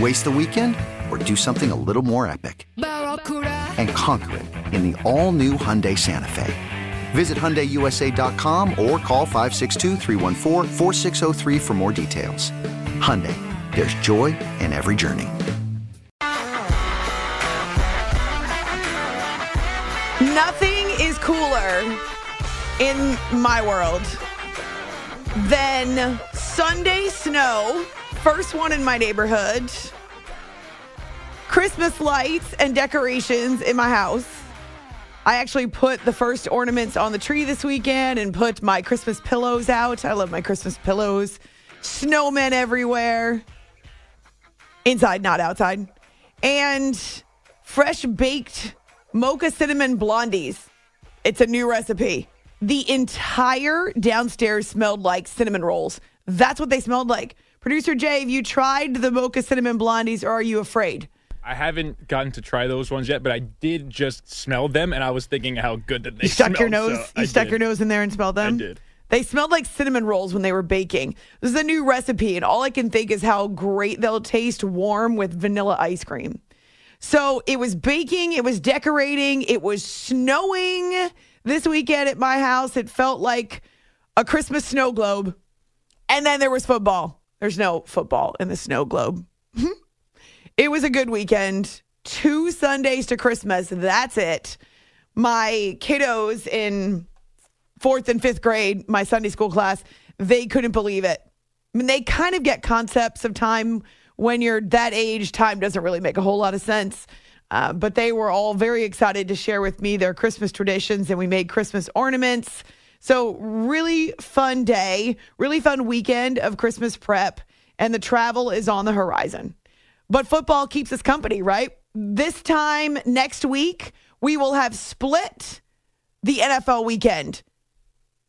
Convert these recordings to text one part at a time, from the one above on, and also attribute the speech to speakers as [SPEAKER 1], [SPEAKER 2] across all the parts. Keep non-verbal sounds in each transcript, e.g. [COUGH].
[SPEAKER 1] Waste the weekend or do something a little more epic? And conquer it in the all new Hyundai Santa Fe. Visit HyundaiUSA.com or call 562 for more details. Hyundai, there's joy in every journey.
[SPEAKER 2] Nothing is cooler in my world than Sunday snow. First one in my neighborhood. Christmas lights and decorations in my house. I actually put the first ornaments on the tree this weekend and put my Christmas pillows out. I love my Christmas pillows. Snowmen everywhere. Inside, not outside. And fresh baked mocha cinnamon blondies. It's a new recipe. The entire downstairs smelled like cinnamon rolls. That's what they smelled like. Producer Jay, have you tried the mocha cinnamon blondies or are you afraid?
[SPEAKER 3] I haven't gotten to try those ones yet, but I did just smell them, and I was thinking how good that they
[SPEAKER 2] You stuck your nose.
[SPEAKER 3] so
[SPEAKER 2] you
[SPEAKER 3] I
[SPEAKER 2] stuck
[SPEAKER 3] did.
[SPEAKER 2] your nose in there and smelled them.
[SPEAKER 3] I did.
[SPEAKER 2] They smelled like cinnamon rolls when they were baking. This is a new recipe, and all I can think is how great they'll taste warm with vanilla ice cream. So it was baking, it was decorating, it was snowing this weekend at my house. It felt like a Christmas snow globe. And then there was football. There's no football in the snow globe. [LAUGHS] it was a good weekend. Two Sundays to Christmas. That's it. My kiddos in fourth and fifth grade, my Sunday school class, they couldn't believe it. I mean, they kind of get concepts of time when you're that age. Time doesn't really make a whole lot of sense. Uh, but they were all very excited to share with me their Christmas traditions, and we made Christmas ornaments. So, really fun day, really fun weekend of Christmas prep, and the travel is on the horizon. But football keeps us company, right? This time next week, we will have split the NFL weekend.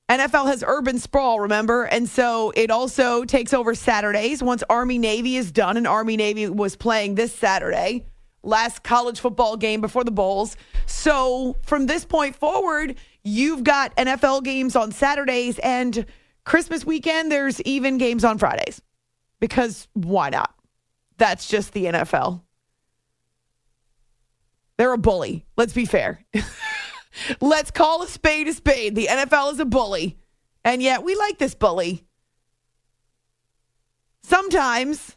[SPEAKER 2] NFL has urban sprawl, remember? And so it also takes over Saturdays once Army Navy is done. And Army Navy was playing this Saturday, last college football game before the Bowls. So from this point forward, you've got NFL games on Saturdays and Christmas weekend, there's even games on Fridays. Because why not? That's just the NFL. They're a bully. Let's be fair. [LAUGHS] Let's call a spade a spade. The NFL is a bully. And yet we like this bully. Sometimes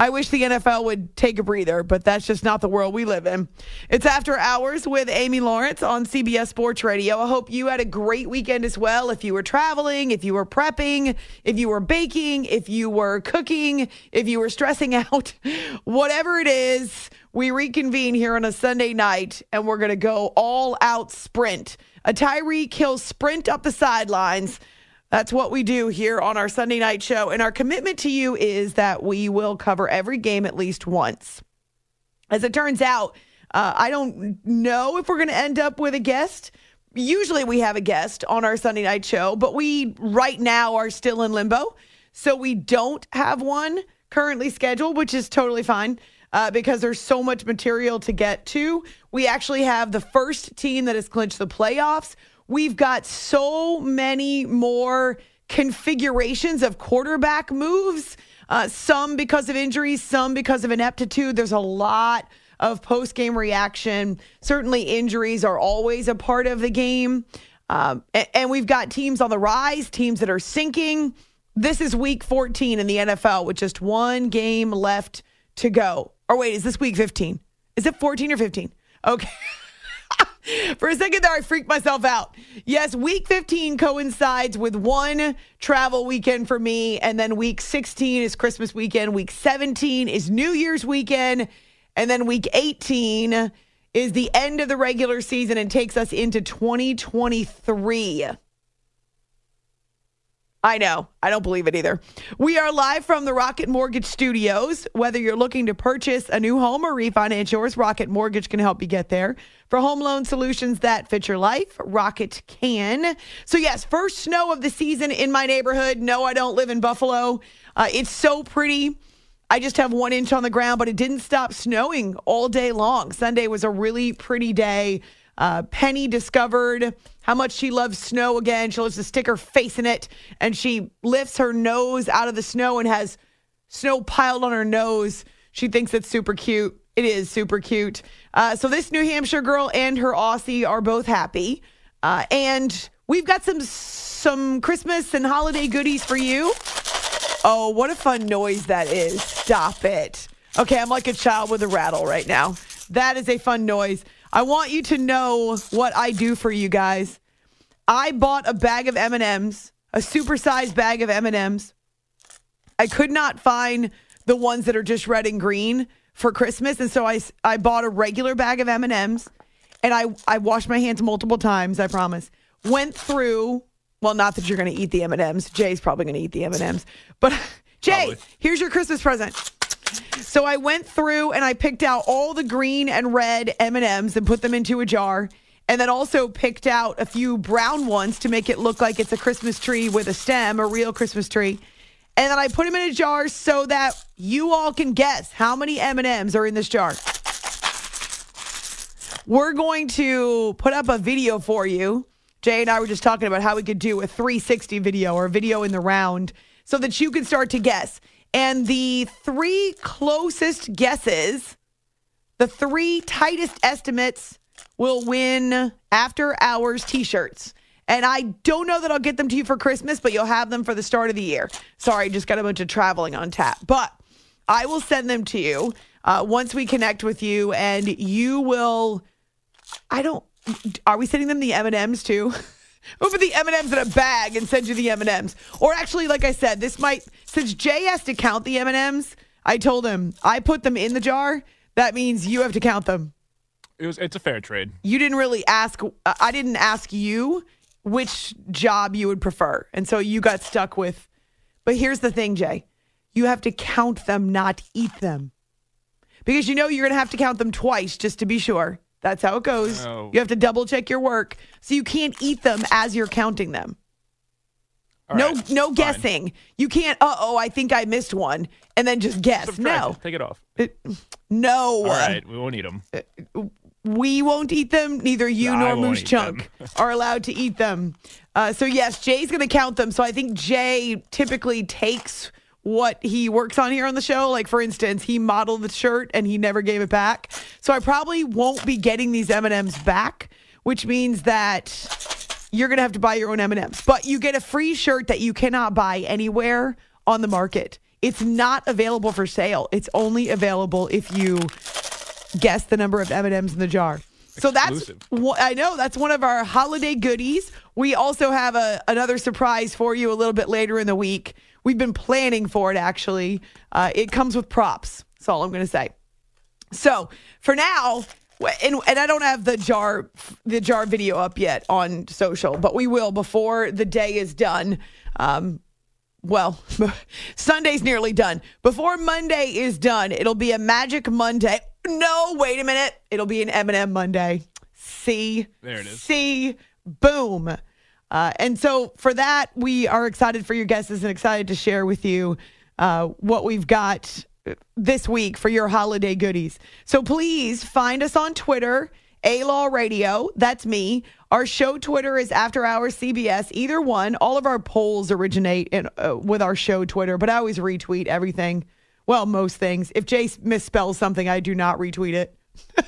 [SPEAKER 2] I wish the NFL would take a breather, but that's just not the world we live in. It's After Hours with Amy Lawrence on CBS Sports Radio. I hope you had a great weekend as well. If you were traveling, if you were prepping, if you were baking, if you were cooking, if you were stressing [LAUGHS] out, whatever it is, we reconvene here on a Sunday night and we're going to go all out sprint. A Tyreek Hill sprint up the sidelines. That's what we do here on our Sunday night show. And our commitment to you is that we will cover every game at least once. As it turns out, uh, I don't know if we're going to end up with a guest. Usually we have a guest on our Sunday night show, but we right now are still in limbo. So we don't have one currently scheduled, which is totally fine uh, because there's so much material to get to. We actually have the first team that has clinched the playoffs. We've got so many more configurations of quarterback moves. Uh, some because of injuries, some because of ineptitude. There's a lot of post game reaction. Certainly, injuries are always a part of the game. Um, and, and we've got teams on the rise, teams that are sinking. This is week 14 in the NFL with just one game left to go. Or wait, is this week 15? Is it 14 or 15? Okay. [LAUGHS] [LAUGHS] For a second there, I freaked myself out. Yes, week 15 coincides with one travel weekend for me, and then week 16 is Christmas weekend. Week 17 is New Year's weekend, and then week 18 is the end of the regular season and takes us into 2023. I know. I don't believe it either. We are live from the Rocket Mortgage Studios. Whether you're looking to purchase a new home or refinance yours, Rocket Mortgage can help you get there. For home loan solutions that fit your life, Rocket can. So, yes, first snow of the season in my neighborhood. No, I don't live in Buffalo. Uh, it's so pretty. I just have one inch on the ground, but it didn't stop snowing all day long. Sunday was a really pretty day. Uh, Penny discovered how much she loves snow again. She loves to stick her face in it, and she lifts her nose out of the snow and has snow piled on her nose. She thinks it's super cute. It is super cute. Uh, so this New Hampshire girl and her Aussie are both happy, uh, and we've got some some Christmas and holiday goodies for you. Oh, what a fun noise that is! Stop it. Okay, I'm like a child with a rattle right now. That is a fun noise. I want you to know what I do for you guys. I bought a bag of M&Ms, a supersized bag of M&Ms. I could not find the ones that are just red and green for Christmas, and so I I bought a regular bag of M&Ms, and I I washed my hands multiple times. I promise. Went through. Well, not that you're going to eat the M&Ms. Jay's probably going to eat the M&Ms, but [LAUGHS] Jay,
[SPEAKER 3] Probably.
[SPEAKER 2] here's your Christmas present. So I went through and I picked out all the green and red M&Ms and put them into a jar. And then also picked out a few brown ones to make it look like it's a Christmas tree with a stem, a real Christmas tree. And then I put them in a jar so that you all can guess how many M&Ms are in this jar. We're going to put up a video for you. Jay and I were just talking about how we could do a 360 video or video in the round so that you can start to guess. And the three closest guesses, the three tightest estimates, will win after hours t shirts. And I don't know that I'll get them to you for Christmas, but you'll have them for the start of the year. Sorry, just got a bunch of traveling on tap. But I will send them to you uh, once we connect with you, and you will. I don't. Are we sending them the M and M's too? [LAUGHS] Put the M and M's in a bag and send you the M and M's. Or actually, like I said, this might since Jay has to count the M and M's. I told him I put them in the jar. That means you have to count them.
[SPEAKER 3] It was it's a fair trade.
[SPEAKER 2] You didn't really ask. uh, I didn't ask you which job you would prefer, and so you got stuck with. But here's the thing, Jay. You have to count them, not eat them, because you know you're going to have to count them twice just to be sure. That's how it goes.
[SPEAKER 3] Oh.
[SPEAKER 2] You have to double check your work, so you can't eat them as you're counting them.
[SPEAKER 3] All
[SPEAKER 2] no,
[SPEAKER 3] right,
[SPEAKER 2] no
[SPEAKER 3] fine.
[SPEAKER 2] guessing. You can't. Uh oh, I think I missed one, and then just guess.
[SPEAKER 3] Subtract
[SPEAKER 2] No,
[SPEAKER 3] it. take it off.
[SPEAKER 2] It- no.
[SPEAKER 3] All right, we won't eat them.
[SPEAKER 2] We won't eat them. Neither you
[SPEAKER 3] I
[SPEAKER 2] nor Moose Chunk [LAUGHS] are allowed to eat them. Uh, so yes, Jay's going to count them. So I think Jay typically takes what he works on here on the show. Like for instance, he modeled the shirt and he never gave it back. So I probably won't be getting these M and M's back, which means that you're going to have to buy your own M&Ms. But you get a free shirt that you cannot buy anywhere on the market. It's not available for sale. It's only available if you guess the number of M&Ms in the jar. So that's
[SPEAKER 3] Exclusive.
[SPEAKER 2] wha- I know that's one of our holiday goodies. We also have a another surprise for you a little bit later in the week. We've been planning for it actually. Uh, it comes with props. That's all I'm going to say. So for now, and, and I don't have the jar the jar video up yet on social, but we will before the day is done. Um, well, [LAUGHS] Sunday's nearly done. Before Monday is done, it'll be a Magic Monday. No, wait a minute. It'll be an M&M Monday. See?
[SPEAKER 3] There it is.
[SPEAKER 2] See? Boom. Uh, and so for that, we are excited for your guesses and excited to share with you uh, what we've got this week for your holiday goodies. So please find us on Twitter A Law Radio. That's me. Our show Twitter is After Hours CBS. Either one. All of our polls originate in, uh, with our show Twitter, but I always retweet everything. Well, most things. If Jay misspells something, I do not retweet it. [LAUGHS]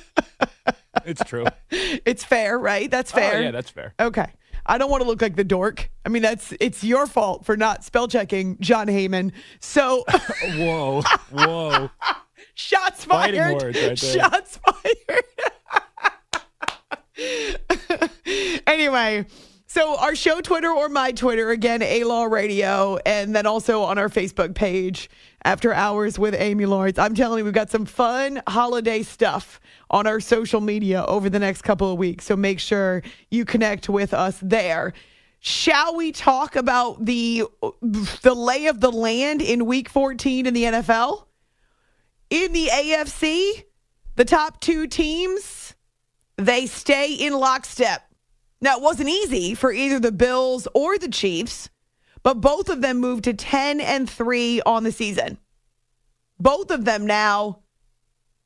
[SPEAKER 3] It's true.
[SPEAKER 2] It's fair, right? That's fair.
[SPEAKER 3] Oh, yeah, that's fair.
[SPEAKER 2] Okay. I don't want to look like the dork. I mean, that's it's your fault for not spell checking Jon Heyman. So [LAUGHS]
[SPEAKER 3] Whoa, whoa.
[SPEAKER 2] shots
[SPEAKER 3] Fighting
[SPEAKER 2] fired.
[SPEAKER 3] words right there.
[SPEAKER 2] shots [LAUGHS] fired. [LAUGHS] anyway, so our show Twitter or my Twitter again, A Law Radio, and then also on our Facebook page, After Hours with Amy Lawrence. I'm telling you, we've got some fun holiday stuff on our social media over the next couple of weeks. So make sure you connect with us there. Shall we talk about the the lay of the land in Week 14 in the NFL? In the AFC, the top two teams they stay in lockstep. Now, it wasn't easy for either the Bills or the Chiefs, but both of them moved to 10 and 3 on the season. Both of them now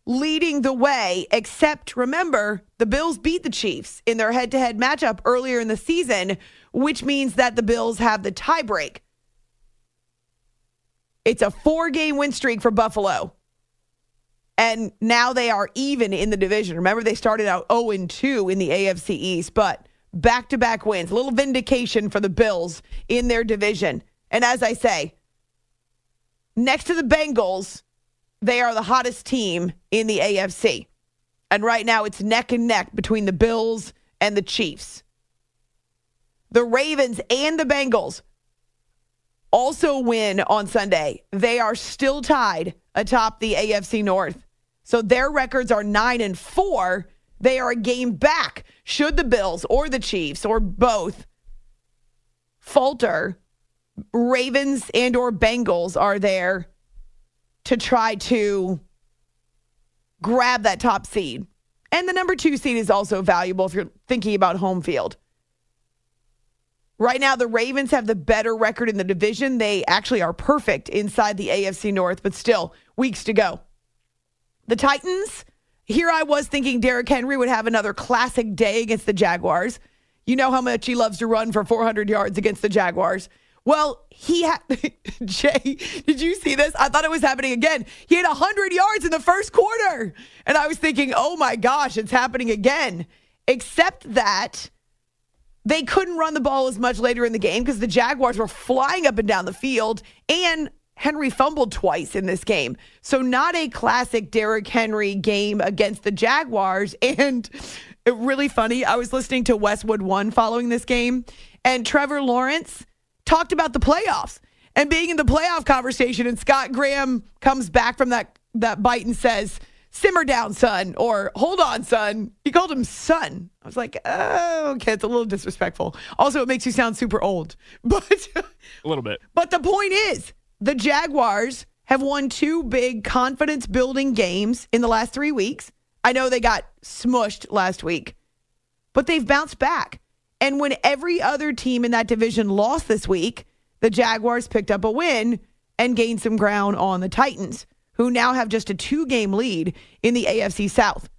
[SPEAKER 2] leading the way, except remember, the Bills beat the Chiefs in their head to head matchup earlier in the season, which means that the Bills have the tiebreak. It's a four game win streak for Buffalo. And now they are even in the division. Remember, they started out 0 2 in the AFC East, but back to back wins. A little vindication for the Bills in their division. And as I say, next to the Bengals, they are the hottest team in the AFC. And right now, it's neck and neck between the Bills and the Chiefs. The Ravens and the Bengals also win on Sunday. They are still tied atop the AFC North. So their records are 9 and 4. They are a game back. Should the Bills or the Chiefs or both falter, Ravens and or Bengals are there to try to grab that top seed. And the number 2 seed is also valuable if you're thinking about home field. Right now, the Ravens have the better record in the division. They actually are perfect inside the AFC North, but still, weeks to go. The Titans, here I was thinking Derrick Henry would have another classic day against the Jaguars. You know how much he loves to run for 400 yards against the Jaguars. Well, he had, [LAUGHS] Jay, did you see this? I thought it was happening again. He had 100 yards in the first quarter. And I was thinking, oh my gosh, it's happening again. Except that they couldn't run the ball as much later in the game because the Jaguars were flying up and down the field and Henry fumbled twice in this game. So not a classic Derrick Henry game against the Jaguars. [LAUGHS] And it really funny, I was listening to Westwood One following this game, and Trevor Lawrence talked about the playoffs and being in the playoff conversation. And Scott Graham comes back from that that bite and says, simmer down, son, or hold on, son. He called him son. I was like, oh, okay, it's a little disrespectful. Also, it makes you sound super old. [LAUGHS] But
[SPEAKER 3] A little bit.
[SPEAKER 2] but the point is, the Jaguars have won two big confidence building games in the last three weeks. I know they got smushed last week, but they've bounced back. And when every other team in that division lost this week, the Jaguars picked up a win and gained some ground on the Titans, who now have just a two game lead in the AFC South.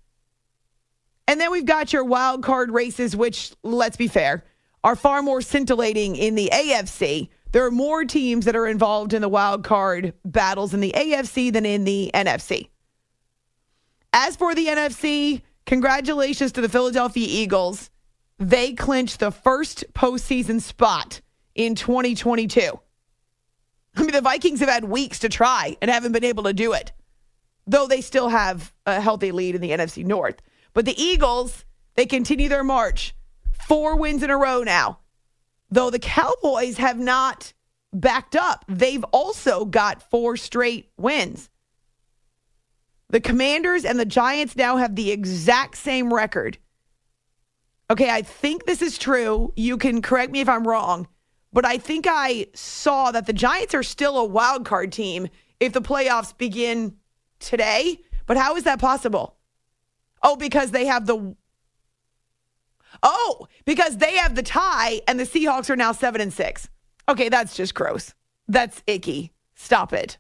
[SPEAKER 2] And then we've got your wild card races, which, let's be fair, are far more scintillating in the AFC. There are more teams that are involved in the wild card battles in the AFC than in the NFC. As for the NFC, congratulations to the Philadelphia Eagles. They clinched the first postseason spot in 2022. I mean, the Vikings have had weeks to try and haven't been able to do it, though they still have a healthy lead in the NFC North. But the Eagles, they continue their march. Four wins in a row now. Though the Cowboys have not backed up, they've also got four straight wins. The Commanders and the Giants now have the exact same record. Okay, I think this is true. You can correct me if I'm wrong, but I think I saw that the Giants are still a wild card team if the playoffs begin today. But how is that possible? Oh, because they have the Oh, because they have the tie and the Seahawks are now 7 and 6. Okay, that's just gross. That's icky. Stop it.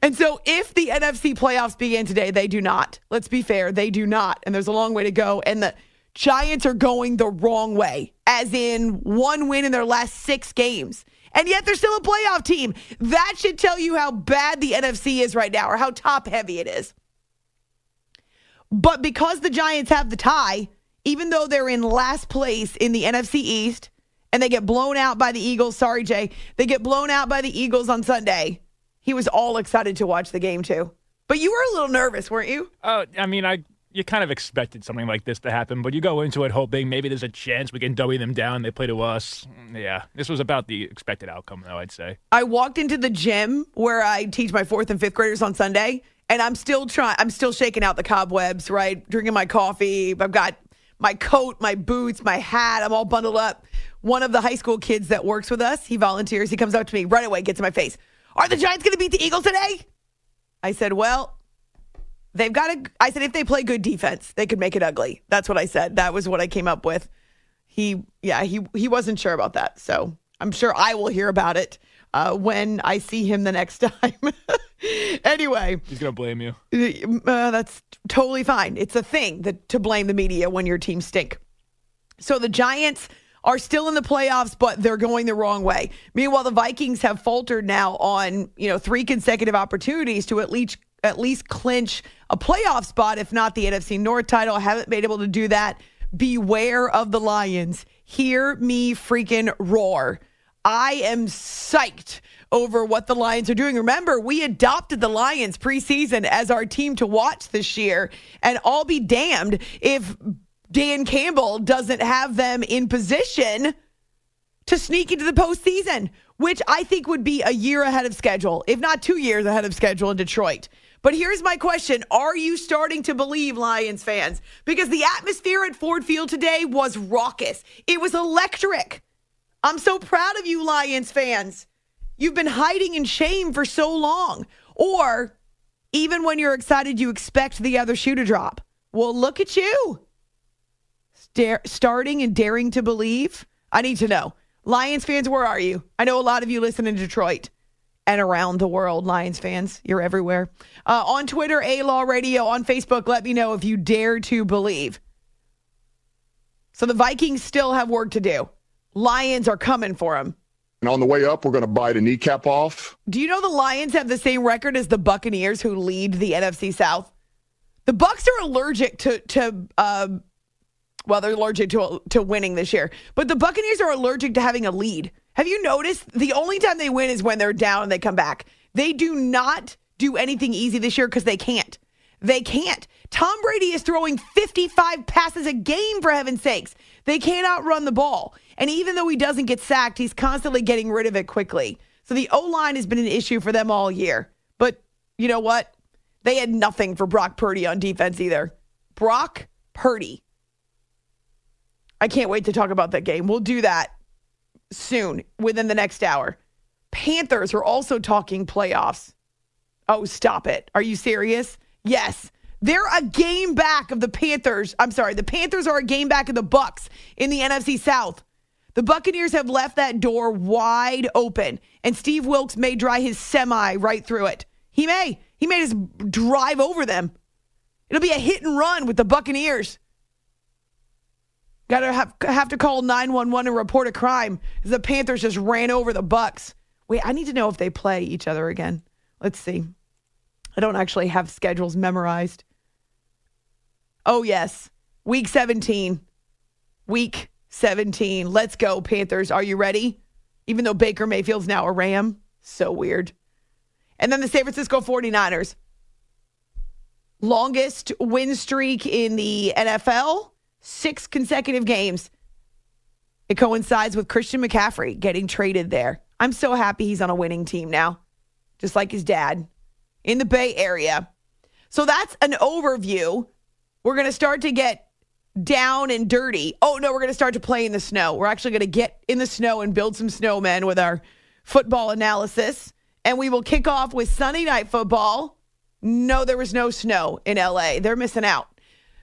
[SPEAKER 2] And so if the NFC playoffs begin today, they do not. Let's be fair, they do not. And there's a long way to go. And the Giants are going the wrong way, as in one win in their last six games. And yet they're still a playoff team. That should tell you how bad the NFC is right now or how top heavy it is. But because the Giants have the tie, even though they're in last place in the NFC East and they get blown out by the Eagles, sorry, Jay, they get blown out by the Eagles on Sunday. He was all excited to watch the game too. But you were a little nervous, weren't you?
[SPEAKER 3] Oh, I mean, I you kind of expected something like this to happen, but you go into it hoping maybe there's a chance we can dummy them down. They play to us. Yeah, this was about the expected outcome, though. I'd say.
[SPEAKER 2] I walked into the gym where I teach my fourth and fifth graders on Sunday, and I'm still trying. I'm still shaking out the cobwebs. Right, drinking my coffee. I've got my coat, my boots, my hat. I'm all bundled up. One of the high school kids that works with us, he volunteers. He comes up to me right away, gets in my face. Are the Giants going to beat the Eagles today? I said, well, they've got to. I said, if they play good defense, they could make it ugly. That's what I said. That was what I came up with. He, yeah, he he wasn't sure about that. So I'm sure I will hear about it uh, when I see him the next [LAUGHS] time. anyway,
[SPEAKER 3] he's gonna blame you.
[SPEAKER 2] Uh, that's totally fine. It's a thing that to blame the media when your team stink. So the Giants are still in the playoffs, but they're going the wrong way. Meanwhile, the Vikings have faltered now on you know three consecutive opportunities to at least at least clinch a playoff spot, if not the NFC North title. Haven't been able to do that. Beware of the Lions. Hear me freaking roar. I am psyched over what the Lions are doing. Remember, we adopted the Lions preseason as our team to watch this year, and I'll be damned if Dan Campbell doesn't have them in position to sneak into the postseason, which I think would be a year ahead of schedule, if not two years ahead of schedule in Detroit. But here's my question Are you starting to believe, Lions fans? Because the atmosphere at Ford Field today was raucous, it was electric. I'm so proud of you, Lions fans. You've been hiding in shame for so long. Or even when you're excited, you expect the other shoe to drop. Well, look at you starting and daring to believe? I need to know. Lions fans, where are you? I know a lot of you listen in Detroit and around the world, Lions fans. You're everywhere. Uh, on Twitter, A Law Radio, on Facebook, let me know if you dare to believe. So the Vikings still have work to do. Lions are coming for him.
[SPEAKER 4] And on the way up, we're going to bite a kneecap off.
[SPEAKER 2] Do you know the Lions have the same record as the Buccaneers, who lead the NFC South? The Bucks are allergic to to uh, well, they're allergic to to winning this year, but the Buccaneers are allergic to having a lead. Have you noticed the only time they win is when they're down and they come back? They do not do anything easy this year because they can't. They can't. Tom Brady is throwing 55 passes a game for heaven's sakes. They cannot run the ball. And even though he doesn't get sacked, he's constantly getting rid of it quickly. So the O line has been an issue for them all year. But you know what? They had nothing for Brock Purdy on defense either. Brock Purdy I can't wait to talk about that game. We'll do that soon within the next hour. Panthers are also talking playoffs. Oh, stop it. Are you serious? Yes. They're a game back of the Panthers. I'm sorry, the Panthers are a game back of the Bucks in the NFC South. The Buccaneers have left that door wide open, and Steve Wilks may drive his semi right through it. He may. He may just drive over them. It'll be a hit and run with the Buccaneers. Got to have, have to call 911 and report a crime. The Panthers just ran over the Bucks. Wait, I need to know if they play each other again. Let's see. I don't actually have schedules memorized. Oh, yes. Week 17. Week 17. Let's go, Panthers. Are you ready? Even though Baker Mayfield's now a Ram. So weird. And then the San Francisco 49ers. Longest win streak in the NFL six consecutive games. It coincides with Christian McCaffrey getting traded there. I'm so happy he's on a winning team now, just like his dad in the Bay Area. So that's an overview. We're going to start to get down and dirty. Oh, no, we're going to start to play in the snow. We're actually going to get in the snow and build some snowmen with our football analysis. And we will kick off with Sunday night football. No, there was no snow in LA. They're missing out.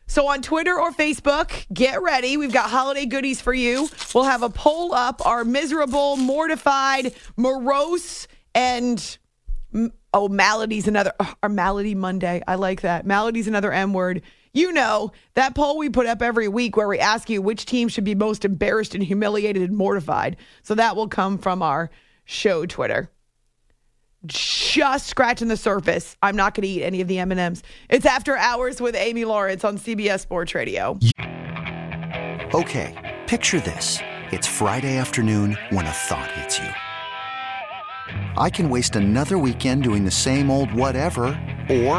[SPEAKER 2] So on Twitter or Facebook, get ready. We've got holiday goodies for you. We'll have a poll up. Our miserable, mortified, morose, and oh, Malady's another, uh, oh, or Malady Monday. I like that. Malady's another M word. You know, that poll we put up every week where we ask you which team should be most embarrassed and humiliated and mortified. So that will come from our show Twitter. Just scratching the surface. I'm not going to eat any of the M&Ms. It's After Hours with Amy Lawrence on CBS Sports Radio.
[SPEAKER 1] Okay, picture this. It's Friday afternoon when a thought hits you. I can waste another weekend doing the same old whatever, or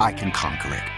[SPEAKER 1] I can conquer it.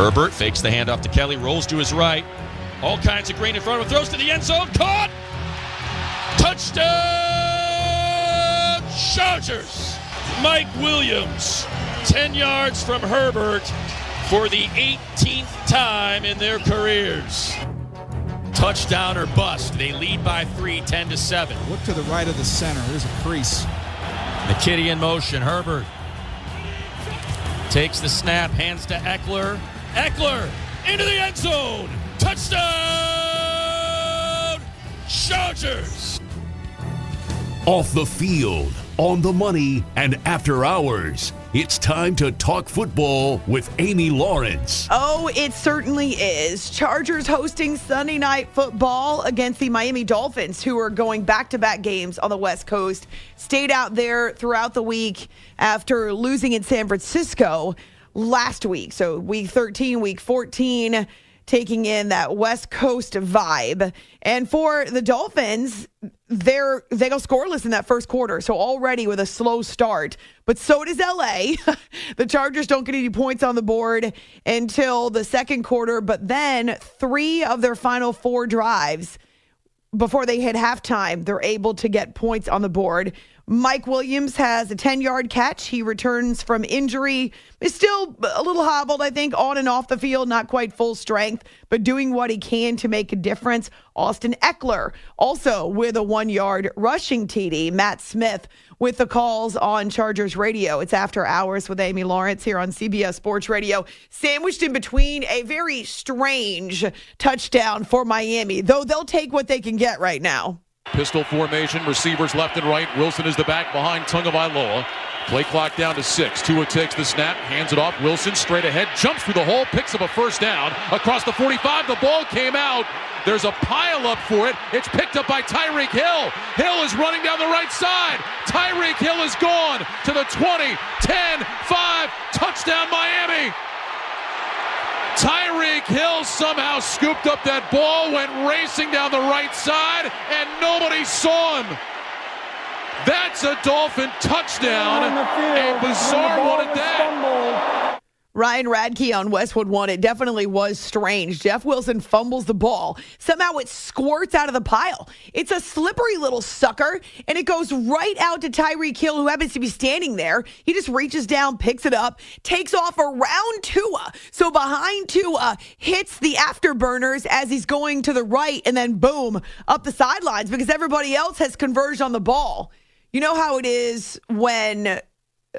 [SPEAKER 5] Herbert fakes the handoff to Kelley, rolls to his right. All kinds of green in front of him, throws to the end zone, caught! Touchdown! Chargers! Mike Williams, 10 yards from Herbert for the 18th time in their careers. Touchdown or bust. They lead by three, 10 to 7.
[SPEAKER 6] Look to the right of the center. There's a crease.
[SPEAKER 5] McKitty in motion. Herbert takes the snap, hands to Ekeler. Ekeler into the end zone. Touchdown! Chargers!
[SPEAKER 7] Off the field, on the money, and after hours. It's time to talk football with Amy Lawrence.
[SPEAKER 2] Oh, it certainly is. Chargers hosting Sunday night football against the Miami Dolphins, who are going back to back games on the West Coast. Stayed out there throughout the week after losing in San Francisco last week. So, week 13, week 14 taking in that West Coast vibe. And for the Dolphins, they're they go scoreless in that first quarter. So already with a slow start. But so does LA. [LAUGHS] the Chargers don't get any points on the board until the second quarter, but then 3 of their final 4 drives before they hit halftime, they're able to get points on the board. Mike Williams has a 10 yard catch. He returns from injury. Is still a little hobbled, I think, on and off the field, not quite full strength, but doing what he can to make a difference. Austin Ekeler also with a one yard rushing TD. Matt Smith with the calls on Chargers radio. It's after hours with Amy Lawrence here on CBS Sports Radio, sandwiched in between a very strange touchdown for Miami, though they'll take what they can get right now.
[SPEAKER 8] Pistol formation, receivers left and right. Wilson is the back behind Tagovailoa. Play clock down to six. Tua takes the snap, hands it off. Wilson straight ahead, jumps through the hole, picks up a first down. Across the 45, the ball came out. There's a pile up for it. It's picked up by Tyreek Hill. Hill is running down the right side. Tyreek Hill is gone to the 20, 10, 5. Touchdown Miami. Tyreek Hill somehow scooped up that ball, went racing down the right side, and nobody saw him. That's a Dolphin touchdown. A Bizarre wanted that.
[SPEAKER 2] Ryan Radtke on Westwood One. It definitely was strange. Jeff Wilson fumbles the ball. Somehow it squirts out of the pile. It's a slippery little sucker, and it goes right out to Tyreek Hill, who happens to be standing there. He just reaches down, picks it up, takes off around Tua. So behind Tua, hits the afterburners as he's going to the right, and then boom, up the sidelines because everybody else has converged on the ball. You know how it is when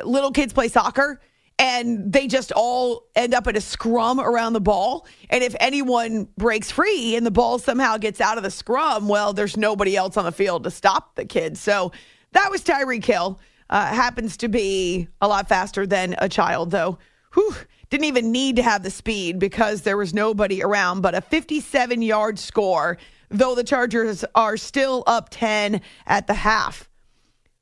[SPEAKER 2] little kids play soccer? And they just all end up in a scrum around the ball. And if anyone breaks free and the ball somehow gets out of the scrum, well, there's nobody else on the field to stop the kid. So that was Tyreek Hill. Uh, happens to be a lot faster than a child, though. Whew, didn't even need to have the speed because there was nobody around. But a 57 yard score, though the Chargers are still up 10 at the half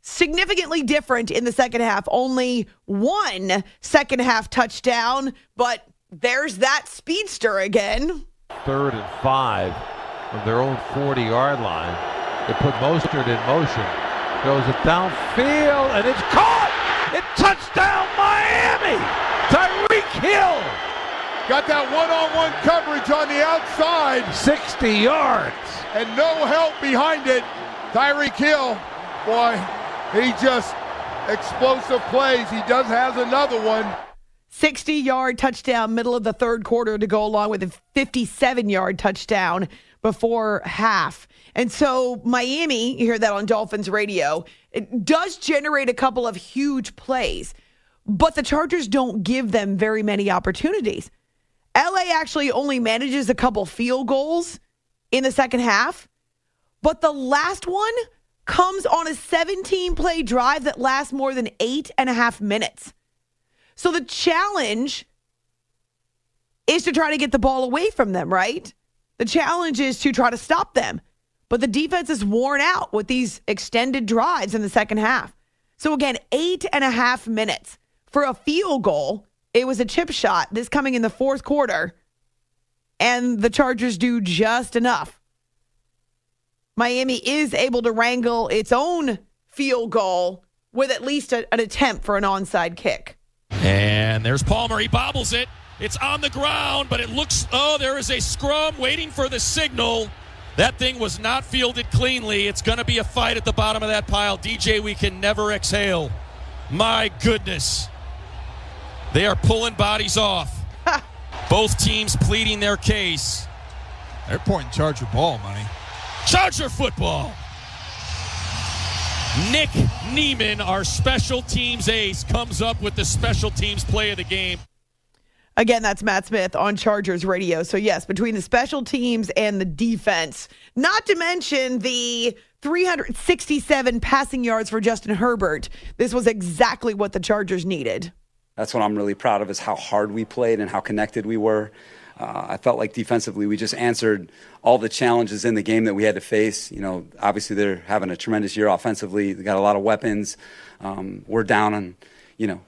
[SPEAKER 2] significantly different in the second half. Only one second half touchdown, but there's that speedster again.
[SPEAKER 9] Third and five from their own 40 yard line. They put Mostert in motion. Goes it downfield, and it's caught! It touchdown Miami! Tyreek Hill!
[SPEAKER 10] Got that one on one coverage on the outside.
[SPEAKER 9] 60 yards.
[SPEAKER 10] And no help behind it. Tyreek Hill, boy, he just explosive plays. He does has another one.
[SPEAKER 2] 60 yard touchdown, middle of the third quarter to go along with a 57 yard touchdown before half. And so Miami, you hear that on Dolphins radio, it does generate a couple of huge plays, but the Chargers don't give them very many opportunities. LA actually only manages a couple field goals in the second half, but the last one comes on a 17 play drive that lasts more than eight and a half minutes. So the challenge is to try to get the ball away from them, right? The challenge is to try to stop them. But the defense is worn out with these extended drives in the second half. So again, eight and a half minutes for a field goal. It was a chip shot, this coming in the fourth quarter. And the Chargers do just enough Miami is able to wrangle its own field goal with at least a, an attempt for an onside kick.
[SPEAKER 5] And there's Palmer. He bobbles it. It's on the ground, but it looks, oh, there is a scrum waiting for the signal. That thing was not fielded cleanly. It's going to be a fight at the bottom of that pile. DJ, we can never exhale. My goodness. They are pulling bodies off. Both teams pleading their case.
[SPEAKER 6] They're pointing Charger ball, money.
[SPEAKER 5] Charger football. Nick Niemann, our special teams ace, comes up with the special teams play of the game.
[SPEAKER 2] Again, that's Matt Smith on Chargers radio. So, yes, between the special teams and the defense, not to mention the 367 passing yards for Justin Herbert, this was exactly what the Chargers needed.
[SPEAKER 11] That's what I'm really proud of is how hard we played and how connected we were. Uh, I felt like defensively we just answered all the challenges in the game that we had to face. You know, obviously they're having a tremendous year offensively. They got a lot of weapons. Um, we're down on, you know,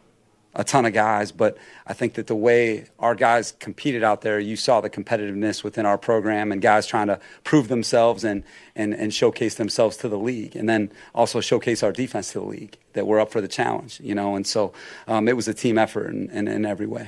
[SPEAKER 11] a ton of guys, but I think that the way our guys competed out there, you saw the competitiveness within our program and guys trying to prove themselves and, and, and showcase themselves to the league and then also showcase our defense to the league that we're up for the challenge, you know, and so um, it was a team effort in, in, in every way.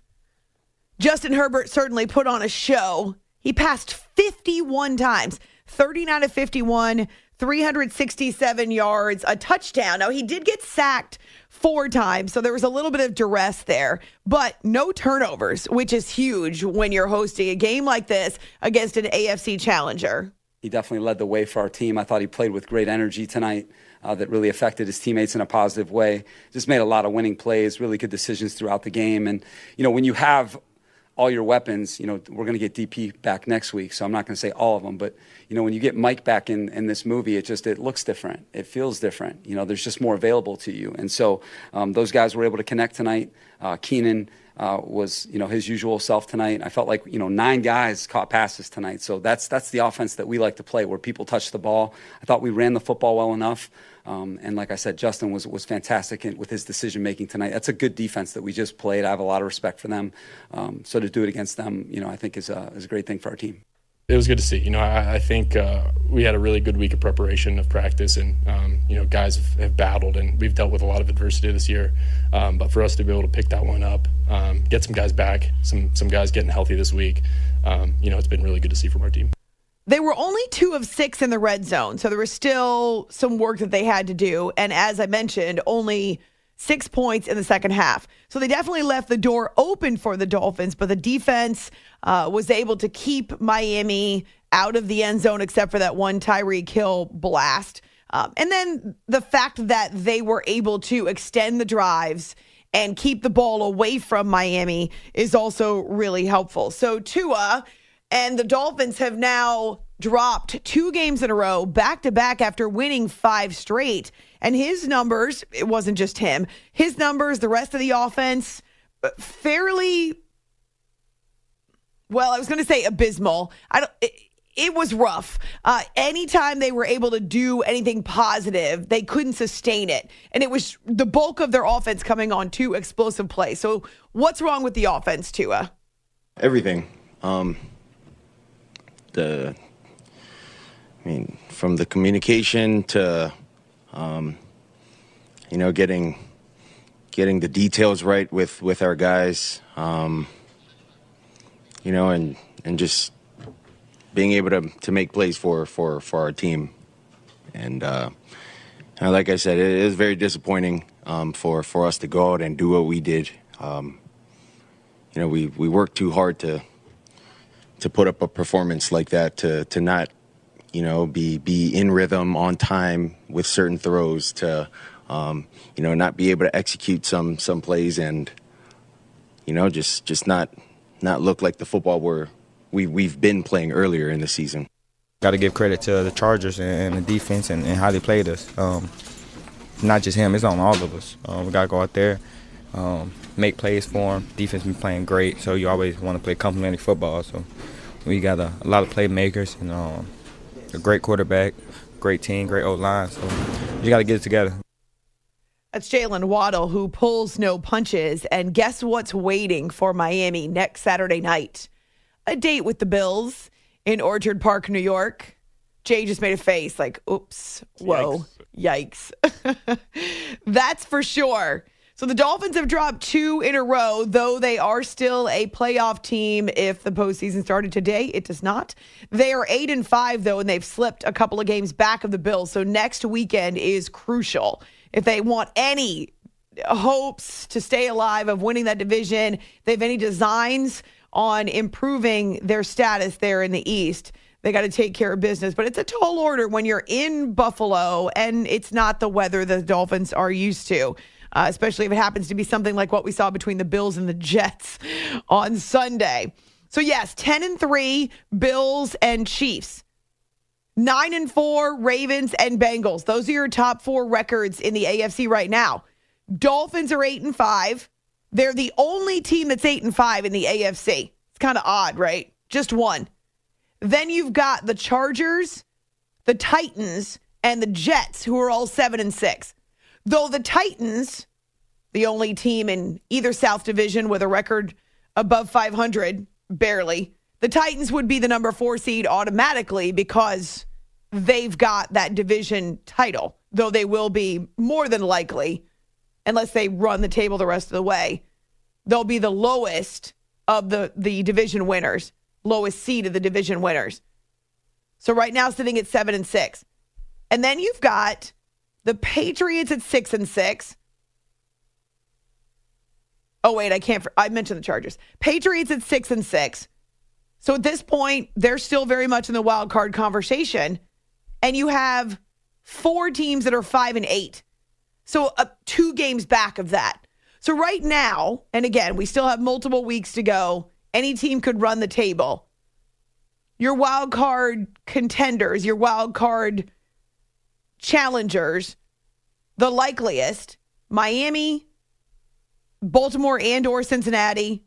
[SPEAKER 2] Justin Herbert certainly put on a show. He passed 51 times, 39 of 51, 367 yards, a touchdown. Now, he did get sacked four times, so there was a little bit of duress there, but no turnovers, which is huge when you're hosting a game like this against an AFC challenger.
[SPEAKER 11] He definitely led the way for our team. I thought he played with great energy tonight. Uh, that really affected his teammates in a positive way. Just made a lot of winning plays, really good decisions throughout the game. And, you know, when you have all your weapons, you know, we're going to get DP back next week, so I'm not going to say all of them, but you know, when you get Mike back in, in this movie, it just it looks different, it feels different. You know, there's just more available to you, and so um, those guys were able to connect tonight. Uh, Keenan uh, was you know his usual self tonight. I felt like you know nine guys caught passes tonight, so that's that's the offense that we like to play, where people touch the ball. I thought we ran the football well enough. Um, and like I said, Justin was was fantastic in, with his decision making tonight. That's a good defense that we just played. I have a lot of respect for them. Um, so to do it against them, you know, I think is a, is a great thing for our team.
[SPEAKER 12] it was good to see. You know, I, I think uh, we had a really good week of preparation of practice, and um, you know, guys have, have, battled, and we've dealt with a lot of adversity this year. Um, but for us to be able to pick that one up, um, get some guys back, some some guys getting healthy this week, um, you know, it's been really good to see from our team.
[SPEAKER 2] They were only two of six in the red zone, so there was still some work that they had to do. And as I mentioned, only six points in the second half. So they definitely left the door open for the Dolphins, but the defense uh, was able to keep Miami out of the end zone except for that one Tyreek Hill blast. Um, and then the fact that they were able to extend the drives and keep the ball away from Miami is also really helpful. So Tua and the Dolphins have now dropped two games in a row, back to back, after winning five straight. And his numbers, it wasn't just him, his numbers, the rest of the offense, uh, fairly, well, I was going to say abysmal. I don't. It, it was rough. Uh, anytime they were able to do anything positive, they couldn't sustain it. And it was the bulk of their offense coming on two explosive plays. So, what's wrong with the offense, Tua?
[SPEAKER 13] Everything. Um, the I mean, from the communication to, um, you know, getting getting the details right with with our guys, um, you know, and and just being able to to make plays for for for our team, and uh, like I said, it is very disappointing um, for for us to go out and do what we did. Um, you know, we we worked too hard to to put up a performance like that to to not you know be be in rhythm on time with certain throws to um, you know not be able to execute some some plays and you know just just not not look like the football we're we we've been playing earlier in the season.
[SPEAKER 14] Got to give credit to the Chargers and, the defense and, and, how they played us. Um, not just him; it's on all of us. Um, we got to go out there, um, make plays for him. Defense been playing great, so you always want to play complementary football. So we got a, a lot of playmakers and um, a great quarterback, great team, great O-line. So you got to get it together.
[SPEAKER 2] That's Jaylen Waddle, who pulls no punches. And guess what's waiting for Miami next Saturday night? A date with the Bills in Orchard Park, New York. Jay just made a face like, oops, whoa, yikes. yikes. [LAUGHS] That's for sure. So the Dolphins have dropped two in a row, though they are still a playoff team. If the postseason started today, it does not. They are eight and five, though, and they've slipped a couple of games back of the Bills. So next weekend is crucial. If they want any hopes to stay alive of winning that division, If they have any designs on improving their status there in the East they got to take care of business. But it's a tall order when you're in Buffalo and it's not the weather the Dolphins are used to uh, especially if it happens to be something like what we saw between the Bills and the Jets on Sunday. So, yes, 10 and 3, Bills and Chiefs. 9 and 4, Ravens and Bengals. Those are your top four records in the AFC right now. Dolphins are 8 and 5. They're the only team that's 8 and 5 in the AFC. It's kind of odd, right? Just one. Then you've got the Chargers, the Titans, and the Jets, who are all 7 and 6. Though the Titans, the only team in either South Division with a record above 500, barely, the Titans would be the number four seed automatically because they've got that division title, though they will be more than likely, unless they run the table the rest of the way, they'll be the lowest of the, the division winners, lowest seed of the division winners. So right now, sitting at seven and six. And then you've got the Patriots at six and six. Oh wait, I can't. I mentioned the Chargers. Patriots at six and six. So at this point, they're still very much in the wild card conversation, and you have four teams that are five and eight. So uh, two games back of that. So right now, and again, we still have multiple weeks to go. Any team could run the table. Your wild card contenders, your wild card challengers, the likeliest Miami, Baltimore, and or Cincinnati,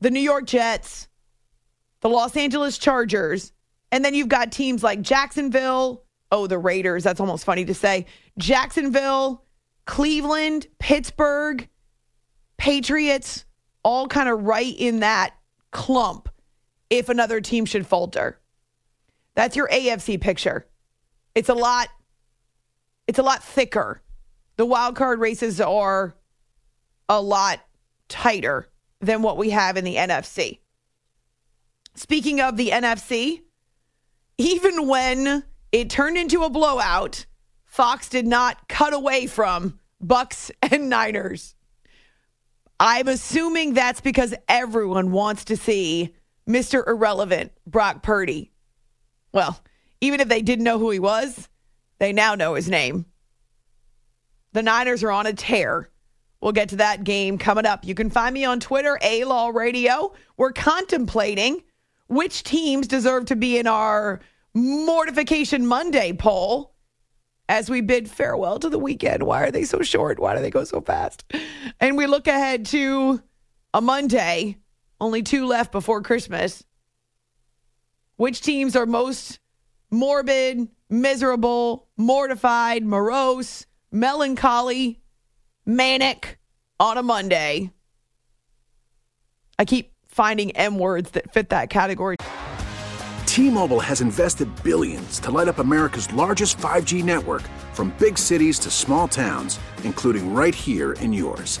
[SPEAKER 2] the New York Jets, the Los Angeles Chargers, and then you've got teams like Jacksonville. Oh, the Raiders. That's almost funny to say. Jacksonville, Cleveland, Pittsburgh, Patriots, all kind of right in that clump if another team should falter. That's your AFC picture. It's a lot it's a lot thicker. The wild card races are a lot tighter than what we have in the NFC. Speaking of the NFC, even when it turned into a blowout, Fox did not cut away from Bucs and Niners. I'm assuming that's because everyone wants to see Mr. Irrelevant, Brock Purdy. Well, even if they didn't know who he was, they now know his name. The Niners are on a tear. We'll get to that game coming up. You can find me on Twitter, A Law Radio. We're contemplating which teams deserve to be in our Mortification Monday poll as we bid farewell to the weekend. Why are they so short? Why do they go so fast? And we look ahead to a Monday, only two left before Christmas. Which teams are most morbid, miserable, mortified, morose, melancholy, manic on a Monday? I keep finding M words that fit that category.
[SPEAKER 15] T-Mobile has invested billions to light up America's largest 5G network from big cities to small towns, including right here in yours.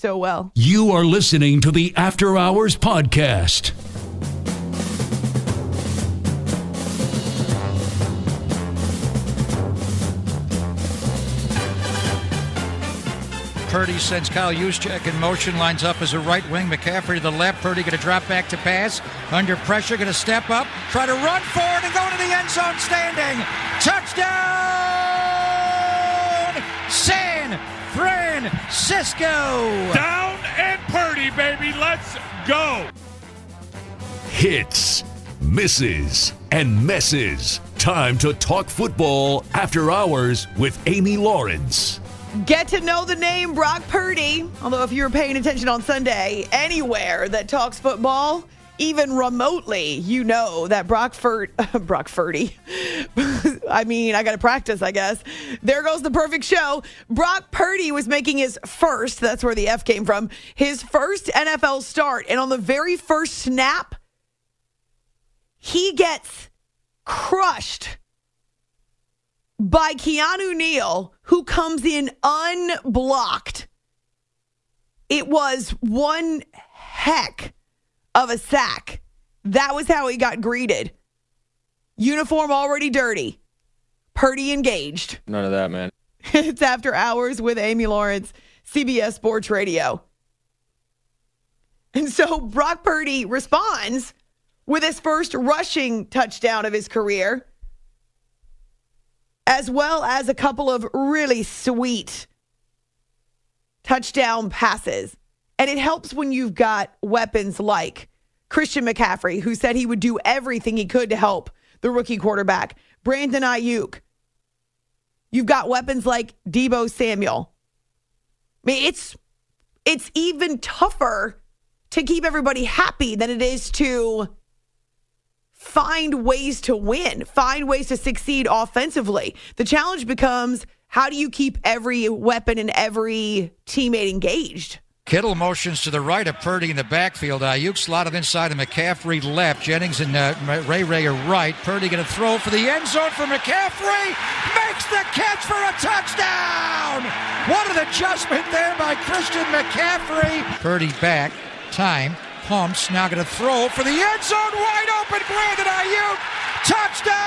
[SPEAKER 2] So well.
[SPEAKER 7] You are listening to the After Hours Podcast.
[SPEAKER 16] Purdy sends Kyle Juszczyk in motion, lines up as a right wing. McCaffrey to the left. Purdy going to drop back to pass. Under pressure, going to step up, try to run forward and go to the end zone standing. Touchdown! San Francisco!
[SPEAKER 10] Down and Purdy, baby. Let's go.
[SPEAKER 7] Hits, misses, and messes. Time to talk football after hours with Amy Lawrence.
[SPEAKER 2] Get to know the name Brock Purdy. Although, if you were paying attention on Sunday, anywhere that talks football, even remotely, you know that Brock Furt, [LAUGHS] Brock Furdy. [LAUGHS] I mean, I got to practice, I guess. There goes the perfect show. Brock Purdy was making his first, that's where the F came from, his first NFL start. And on the very first snap, he gets crushed by Keanu Neal, who comes in unblocked. It was one heck of a sack. That was how he got greeted. Uniform already dirty. Purdy engaged.
[SPEAKER 17] None of that, man. [LAUGHS]
[SPEAKER 2] it's after hours with Amy Lawrence, CBS Sports Radio. And so Brock Purdy responds with his first rushing touchdown of his career as well as a couple of really sweet touchdown passes. And it helps when you've got weapons like Christian McCaffrey, who said he would do everything he could to help the rookie quarterback, Brandon Aiyuk. You've got weapons like Deebo Samuel. I mean, it's it's even tougher to keep everybody happy than it is to find ways to win, find ways to succeed offensively. The challenge becomes how do you keep every weapon and every teammate engaged?
[SPEAKER 16] Kittle motions to the right of Purdy in the backfield. Aiyuk slotted inside of McCaffrey left. Jennings and uh, Ray Ray are right. Purdy going to throw for the end zone for McCaffrey. Makes the catch for a touchdown. What an adjustment there by Christian McCaffrey. Purdy back. Time. Pumps. Now going to throw for the end zone. Wide open. Brandon Aiyuk. Touchdown.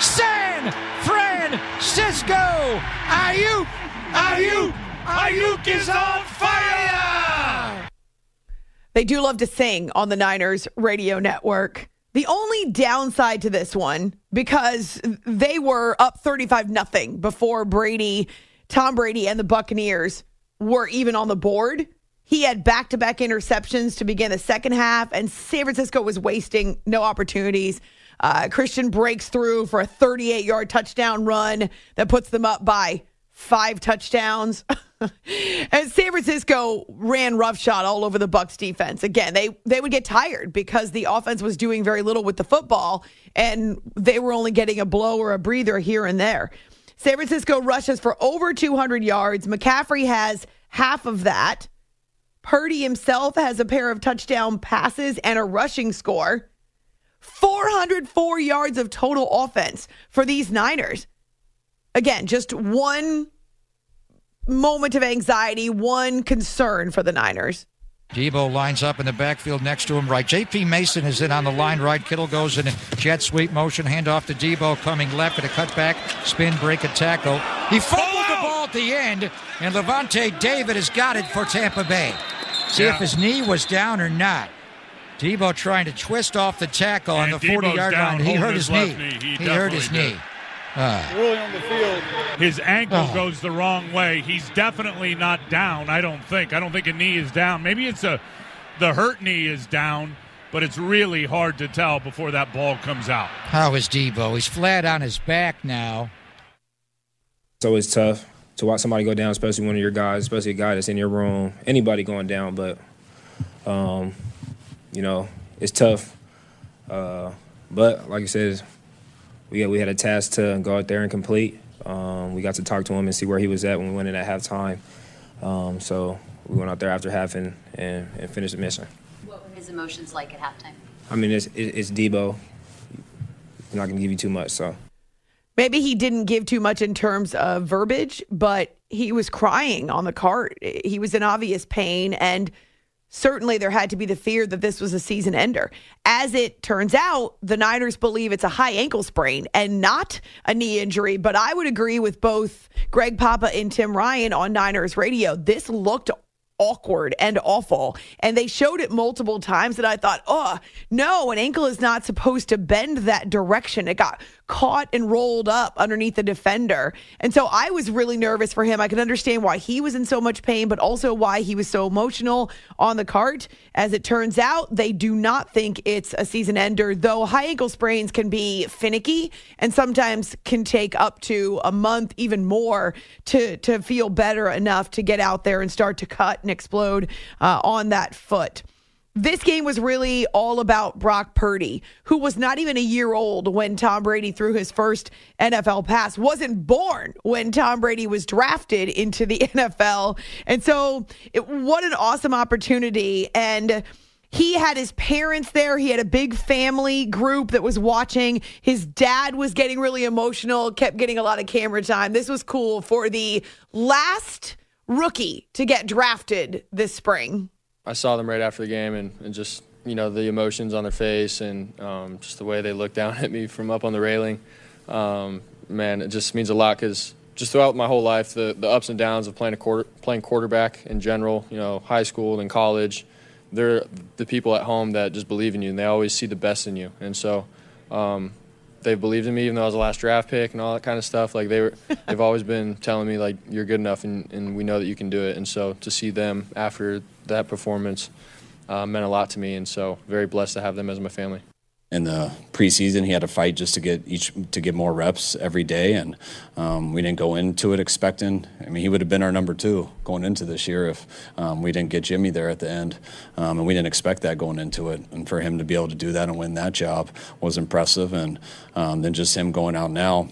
[SPEAKER 16] San Francisco. Aiyuk! Aiyuk! Aiyuk is on fire!
[SPEAKER 2] They do love to sing on the Niners radio network. The only downside to this one, because they were up 35 nothing before Brady, Tom Brady, and the Buccaneers were even on the board. He had back to back interceptions to begin the second half, and San Francisco was wasting no opportunities. Uh, Christian breaks through for a 38 yard touchdown run that puts them up by five touchdowns. [LAUGHS] and San Francisco ran roughshod all over the Bucs defense. Again, they they would get tired because the offense was doing very little with the football and they were only getting a blow or a breather here and there. San Francisco rushes for over 200 yards. McCaffrey has half of that. Purdy himself has a pair of touchdown passes and a rushing score. 404 yards of total offense for these Niners. Again, just one moment of anxiety, one concern for the Niners.
[SPEAKER 16] Deebo lines up in the backfield next to him right. J.P. Mason is in on the line right. Kittle goes in a jet sweep motion. Handoff to Deebo coming left at a cutback, spin, break, a tackle. He fumbled the ball at the end, and Lavonte David has got it for Tampa Bay. See
[SPEAKER 17] Yeah.
[SPEAKER 16] if his knee was down or not. Deebo trying to twist off the tackle on
[SPEAKER 17] And
[SPEAKER 16] the 40 yard
[SPEAKER 17] down
[SPEAKER 16] line. He hurt his
[SPEAKER 17] his
[SPEAKER 16] knee.
[SPEAKER 17] knee. He
[SPEAKER 16] hurt his
[SPEAKER 17] definitely
[SPEAKER 16] knee. Ah.
[SPEAKER 17] Early on the field, his ankle
[SPEAKER 16] Oh.
[SPEAKER 17] goes the wrong way. He's definitely not down. I don't think. I don't think a knee is down. Maybe it's a the hurt knee is down, but it's really hard to tell before that ball comes out.
[SPEAKER 16] How is Deebo? He's flat on his back now.
[SPEAKER 18] So it's always tough to watch somebody go down, especially one of your guys, especially a guy that's in your room. Anybody going down, but um, you know it's tough. Uh, but like I said, we we had a task to go out there and complete. Um, we got to talk to him and see where he was at when we went in at halftime. Um, so we went out there after half and, and, and finished the mission.
[SPEAKER 19] What were his emotions like at halftime?
[SPEAKER 18] I mean, it's it, it's Deebo. He's not going to give you too much, so.
[SPEAKER 2] Maybe he didn't give too much in terms of verbiage, but he was crying on the cart. He was in obvious pain, and certainly there had to be the fear that this was a season ender. As it turns out, the Niners believe it's a high ankle sprain and not a knee injury. But I would agree with both Greg Papa and Tim Ryan on Niners radio. This looked awkward and awful. And they showed it multiple times, and I thought, oh, no, an ankle is not supposed to bend that direction. It got caught and rolled up underneath the defender. And so I was really nervous for him. I could understand why he was in so much pain, but also why he was so emotional on the cart. As it turns out, they do not think it's a season ender, though high ankle sprains can be finicky and sometimes can take up to a month, even more, to, to feel better enough to get out there and start to cut and explode uh, on that foot. This game was really all about Brock Purdy, who was not even a year old when Tom Brady threw his first NFL pass, wasn't born when Tom Brady was drafted into the [LAUGHS] NFL. And so, it, what an awesome opportunity. And he had his parents there. He had a big family group that was watching. His dad was getting really emotional, kept getting a lot of camera time. This was cool for the last rookie to get drafted this spring.
[SPEAKER 20] I saw them right after the game and, and just, you know, the emotions on their face and um, just the way they looked down [LAUGHS] at me from up on the railing. Um, man, it just means a lot because just throughout my whole life, the, the ups and downs of playing a quarter, playing quarterback in general, you know, high school and college, they're the people at home that just believe in you and they always see the best in you. And so um, they've believed in me even though I was the last draft pick and all that kind of stuff. Like they were, [LAUGHS] they've always been telling me like you're good enough and, and we know that you can do it. And so to see them after that performance uh, meant a lot to me. And so very blessed to have them as my family.
[SPEAKER 21] In the preseason he had to fight just to get each to get more reps every day. And um, we didn't go into it expecting i mean he would have been our number two going into this year if um, we didn't get jimmy there at the end. Um, and we didn't expect that going into it. And for him to be able to do that and win that job was impressive. And um, then just him going out now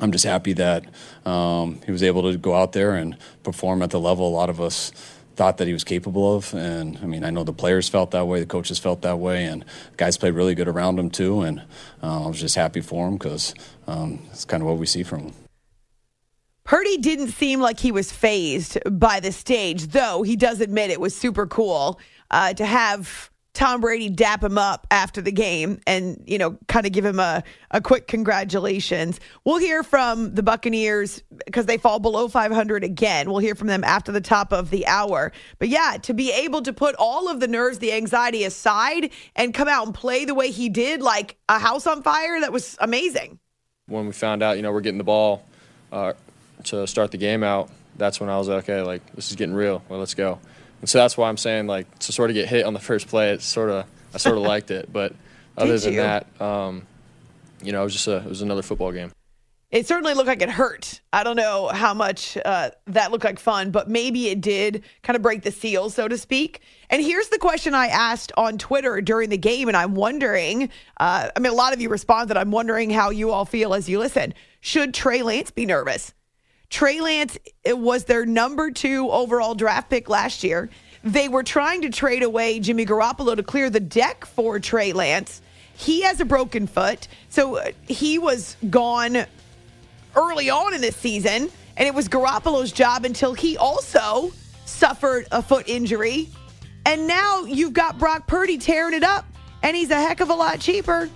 [SPEAKER 21] I'm just happy that um, he was able to go out there and perform at the level a lot of us thought that he was capable of. And I mean, I know the players felt that way, the coaches felt that way, and guys played really good around him too. And uh, I was just happy for him because um, it's kind of what we see from him.
[SPEAKER 2] Purdy didn't seem like he was fazed by the stage, though he does admit it was super cool uh, to have Tom Brady dap him up after the game and, you know, kind of give him a, a quick congratulations. We'll hear from the Buccaneers because they fall below 500 again. We'll hear from them after the top of the hour. But yeah, to be able to put all of the nerves, the anxiety aside and come out and play the way he did, like a house on fire, that was amazing.
[SPEAKER 20] When we found out, you know, we're getting the ball uh, to start the game out, that's when I was like, okay, like this is getting real. Well, let's go. And so that's why I'm saying like to sort of get hit on the first play, it's sort of I sort of liked it, but [LAUGHS] other than
[SPEAKER 2] you?
[SPEAKER 20] that, um, you know, it was just a it was another football game.
[SPEAKER 2] It certainly looked like it hurt. I don't know how much uh, that looked like fun, but maybe it did kind of break the seal, so to speak. And here's the question I asked on Twitter during the game, and I'm wondering uh, I mean, a lot of you responded. I'm wondering how you all feel as you listen. Should Trey Lance be nervous? Trey Lance was their number two overall draft pick last year. They were trying to trade away Jimmy Garoppolo to clear the deck for Trey Lance. He has a broken foot, so uh, he was gone early on in this season, and it was Garoppolo's job until he also suffered a foot injury. And now you've got Brock Purdy tearing it up, and he's a heck of a lot cheaper.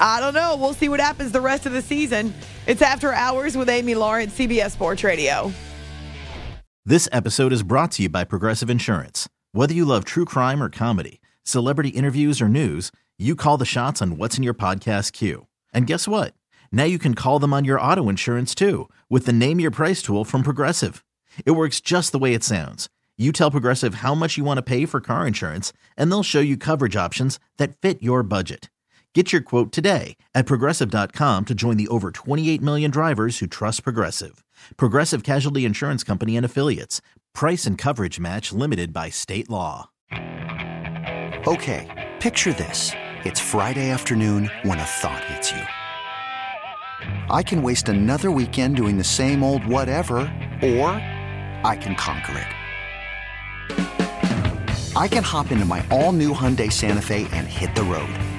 [SPEAKER 2] I don't know. We'll see what happens the rest of the season. It's After Hours with Amy Lawrence, CBS Sports Radio.
[SPEAKER 22] This episode is brought to you by Progressive Insurance. Whether you love true crime or comedy, celebrity interviews or news, you call the shots on what's in your podcast queue. And guess what? Now you can call them on your auto insurance too with the Name Your Price tool from Progressive. It works just the way it sounds. You tell Progressive how much you want to pay for car insurance, and they'll show you coverage options that fit your budget. Get your quote today at progressive.com to join the over 28 million drivers who trust Progressive. Progressive Casualty Insurance Company and Affiliates. Price and coverage match limited by state law.
[SPEAKER 1] Okay, picture this. It's Friday afternoon when a thought hits you. I can waste another weekend doing the same old whatever, or I can conquer it. I can hop into my all new Hyundai Santa Fe and hit the road.